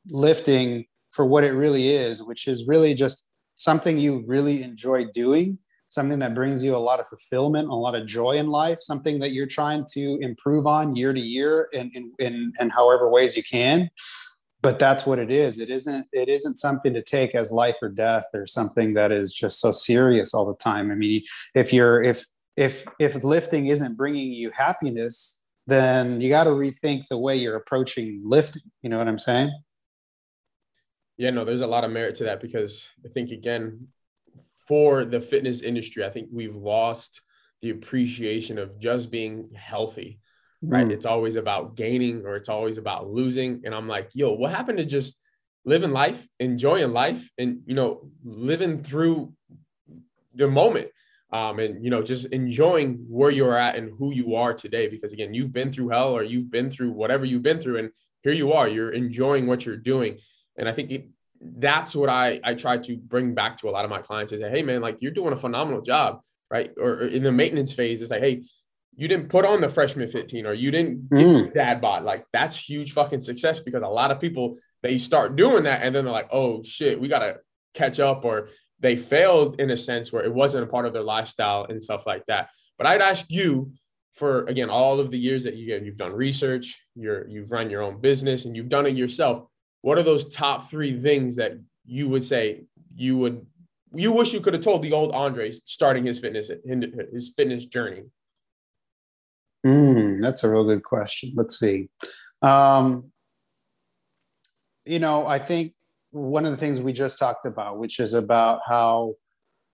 lifting for what it really is, which is really just something you really enjoy doing, something that brings you a lot of fulfillment, a lot of joy in life, something that you're trying to improve on year to year in, in, in, in however ways you can. But that's what it is. It isn't. It isn't something to take as life or death, or something that is just so serious all the time. I mean, if you're if if if lifting isn't bringing you happiness, then you got to rethink the way you're approaching lifting. You know what I'm saying? Yeah, no, there's a lot of merit to that because I think again, for the fitness industry, I think we've lost the appreciation of just being healthy. Right. Mm. It's always about gaining or it's always about losing. And I'm like, yo, what happened to just living life, enjoying life, and you know, living through the moment? Um, and you know, just enjoying where you're at and who you are today. Because again, you've been through hell or you've been through whatever you've been through, and here you are, you're enjoying what you're doing. And I think it, that's what I I try to bring back to a lot of my clients is that hey man, like you're doing a phenomenal job, right? Or, or in the maintenance phase, it's like hey, you didn't put on the freshman 15 or you didn't mm. dad bod. Like that's huge fucking success because a lot of people they start doing that and then they're like, oh shit, we gotta catch up, or they failed in a sense where it wasn't a part of their lifestyle and stuff like that. But I'd ask you for again all of the years that you you've done research, you're you've run your own business and you've done it yourself what are those top three things that you would say you would you wish you could have told the old Andre starting his fitness his fitness journey? Mm, that's a real good question. Let's see. Um, you know, I think one of the things we just talked about, which is about how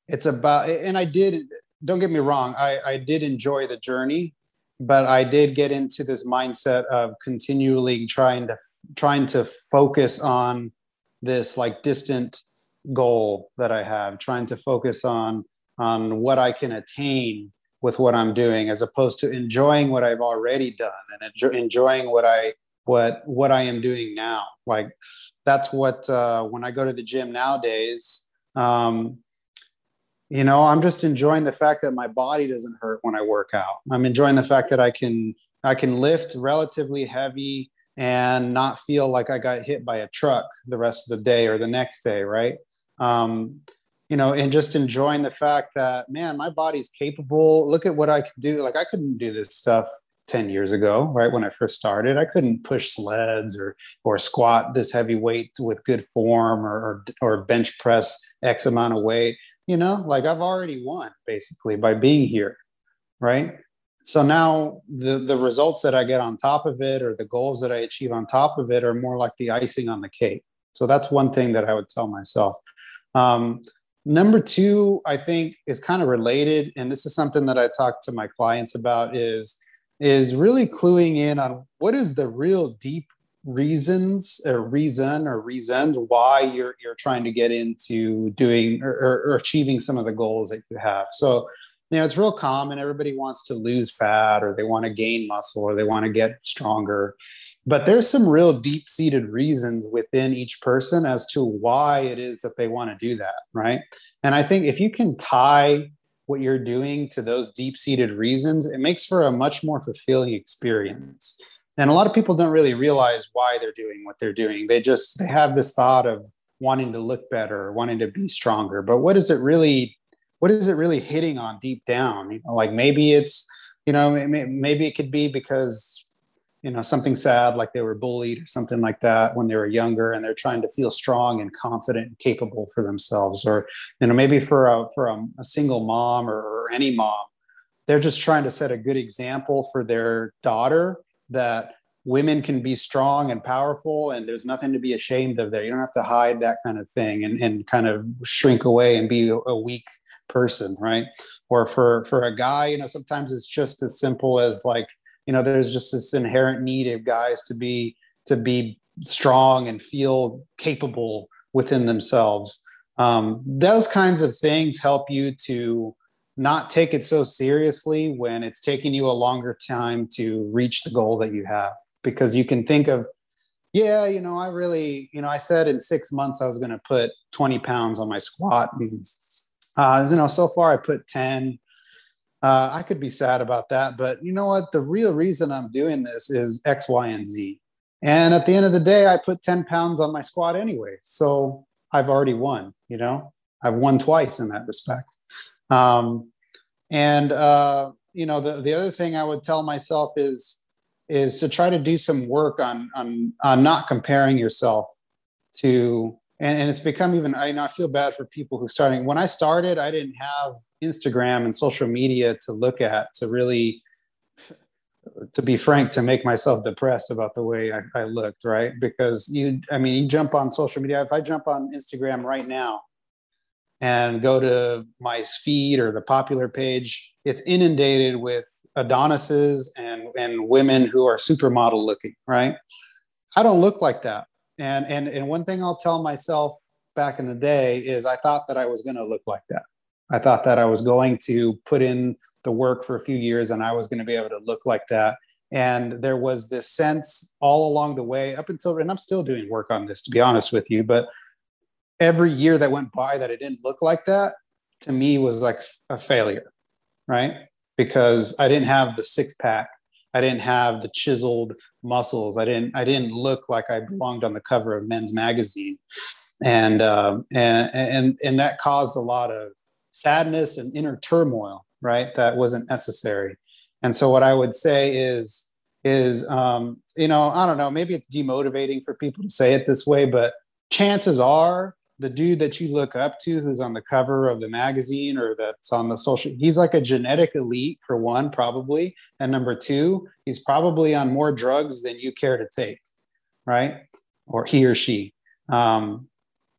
it's about, and I did. Don't get me wrong. I, I did enjoy the journey, but I did get into this mindset of continually trying to trying to focus on this like distant goal that I have, trying to focus on on what I can attain with what I'm doing, as opposed to enjoying what I've already done and enjoy, enjoying what I what what I am doing now. Like that's what uh, when I go to the gym nowadays. Um, you know, I'm just enjoying the fact that my body doesn't hurt when I work out. I'm enjoying the fact that I can I can lift relatively heavy and not feel like I got hit by a truck the rest of the day or the next day, right? Um, you know, and just enjoying the fact that, man, my body's capable. Look at what I can do. Like, I couldn't do this stuff 10 years ago, right? When I first started, I couldn't push sleds or, or squat this heavy weight with good form or, or, or bench press X amount of weight. You know, like I've already won basically by being here, right? so now the the results that i get on top of it or the goals that i achieve on top of it are more like the icing on the cake so that's one thing that i would tell myself um, number two i think is kind of related and this is something that i talk to my clients about is is really cluing in on what is the real deep reasons or reason or reasons why you're you're trying to get into doing or, or, or achieving some of the goals that you have so you know, it's real common. Everybody wants to lose fat or they want to gain muscle or they want to get stronger. But there's some real deep seated reasons within each person as to why it is that they want to do that. Right. And I think if you can tie what you're doing to those deep seated reasons, it makes for a much more fulfilling experience. And a lot of people don't really realize why they're doing what they're doing. They just they have this thought of wanting to look better, wanting to be stronger. But what is it really what is it really hitting on deep down? You know, like maybe it's, you know, maybe it could be because, you know, something sad, like they were bullied or something like that when they were younger, and they're trying to feel strong and confident and capable for themselves. Or, you know, maybe for a for a, a single mom or, or any mom, they're just trying to set a good example for their daughter that women can be strong and powerful and there's nothing to be ashamed of there you don't have to hide that kind of thing and, and kind of shrink away and be a weak person right or for for a guy you know sometimes it's just as simple as like you know there's just this inherent need of guys to be to be strong and feel capable within themselves. Um, those kinds of things help you to not take it so seriously when it's taking you a longer time to reach the goal that you have because you can think of yeah you know i really you know i said in six months i was going to put 20 pounds on my squat. Uh, you know so far i put 10 uh, i could be sad about that but you know what? The real reason i'm doing this is x y and z. And at the end of the day i put 10 pounds on my squat anyway so i've already won you know? I've won twice in that respect. Um, and uh, you know the, the other thing i would tell myself is is to try to do some work on on on not comparing yourself to and, and it's become even I, you know, I feel bad for people who starting when i started i didn't have instagram and social media to look at to really to be frank to make myself depressed about the way I, I looked right because you i mean you jump on social media if i jump on instagram right now and go to my feed or the popular page it's inundated with Adonises and and women who are supermodel looking, right? I don't look like that. And and and one thing I'll tell myself back in the day is I thought that I was going to look like that. I thought that I was going to put in the work for a few years and I was going to be able to look like that. And there was this sense all along the way, up until, and I'm still doing work on this to be honest with you, but every year that went by that it didn't look like that to me was like a failure, right? because I didn't have the six pack. I didn't have the chiseled muscles. I didn't I didn't look like I belonged on the cover of Men's Magazine, and um, and and and that caused a lot of sadness and inner turmoil. Right, that wasn't necessary. And so what I would say is is um, you know I don't know maybe it's demotivating for people to say it this way, but chances are the dude that you look up to who's on the cover of the magazine or that's on the social he's like a genetic elite for one probably. And number two he's probably on more drugs than you care to take right? Or he or she. Um,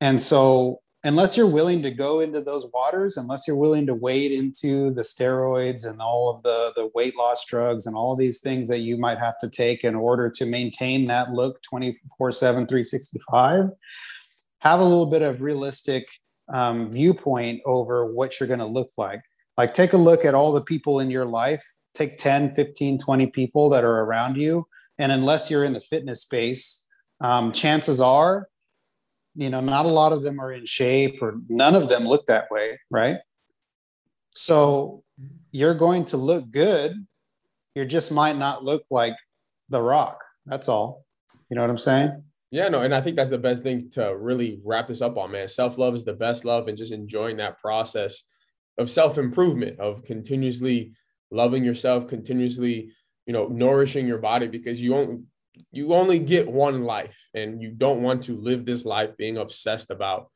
and so unless you're willing to go into those waters unless you're willing to wade into the steroids and all of the the weight loss drugs and all these things that you might have to take in order to maintain that look 24 7 365 have a little bit of realistic um, viewpoint over what you're going to look like. Like, take a look at all the people in your life, take 10, 15, 20 people that are around you. And unless you're in the fitness space, um, chances are, you know, not a lot of them are in shape or none of them look that way, right? So you're going to look good. You just might not look like The Rock. That's all. You know what I'm saying? Yeah, no, and I think that's the best thing to really wrap this up on, man. Self love is the best love, and just enjoying that process of self improvement, of continuously loving yourself, continuously, you know, nourishing your body because you only you only get one life, and you don't want to live this life being obsessed about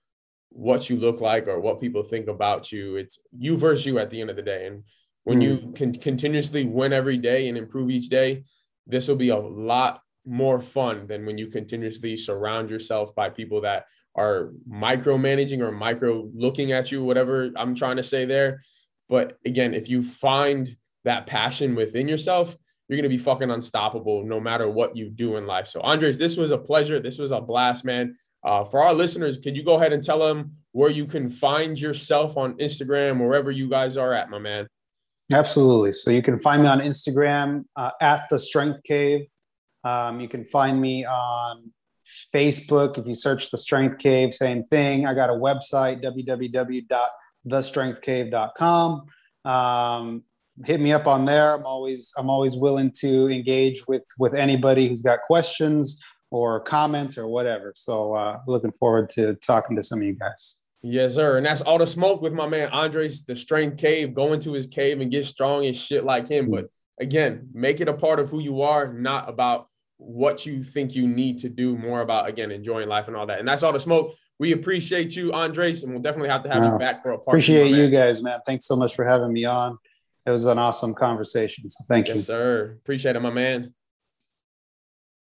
what you look like or what people think about you. It's you versus you at the end of the day, and when mm. you can continuously win every day and improve each day, this will be a lot more fun than when you continuously surround yourself by people that are micromanaging or micro looking at you, whatever I'm trying to say there. But again, if you find that passion within yourself, you're going to be fucking unstoppable no matter what you do in life. So, Andres, this was a pleasure. This was a blast, man. Uh, for our listeners, can you go ahead and tell them where you can find yourself on Instagram, wherever you guys are at, my man? Absolutely. So you can find me on Instagram uh, at the Strength Cave. Um, you can find me on Facebook. If you search The Strength Cave, same thing. I got a website, www.thestrengthcave.com. Um, hit me up on there. I'm always I'm always willing to engage with with anybody who's got questions or comments or whatever. So uh, looking forward to talking to some of you guys. Yes, sir. And that's all the smoke with my man Andres, the strength cave, Go into his cave and get strong and shit like him. But again, make it a part of who you are, not about what you think you need to do, more about, again, enjoying life and all that. And that's all the smoke. We appreciate you, Andres, and we'll definitely have to have wow. you back for a part. Appreciate you guys, man. Thanks so much for having me on. It was an awesome conversation. So thank yes, you. sir. Appreciate it, my man.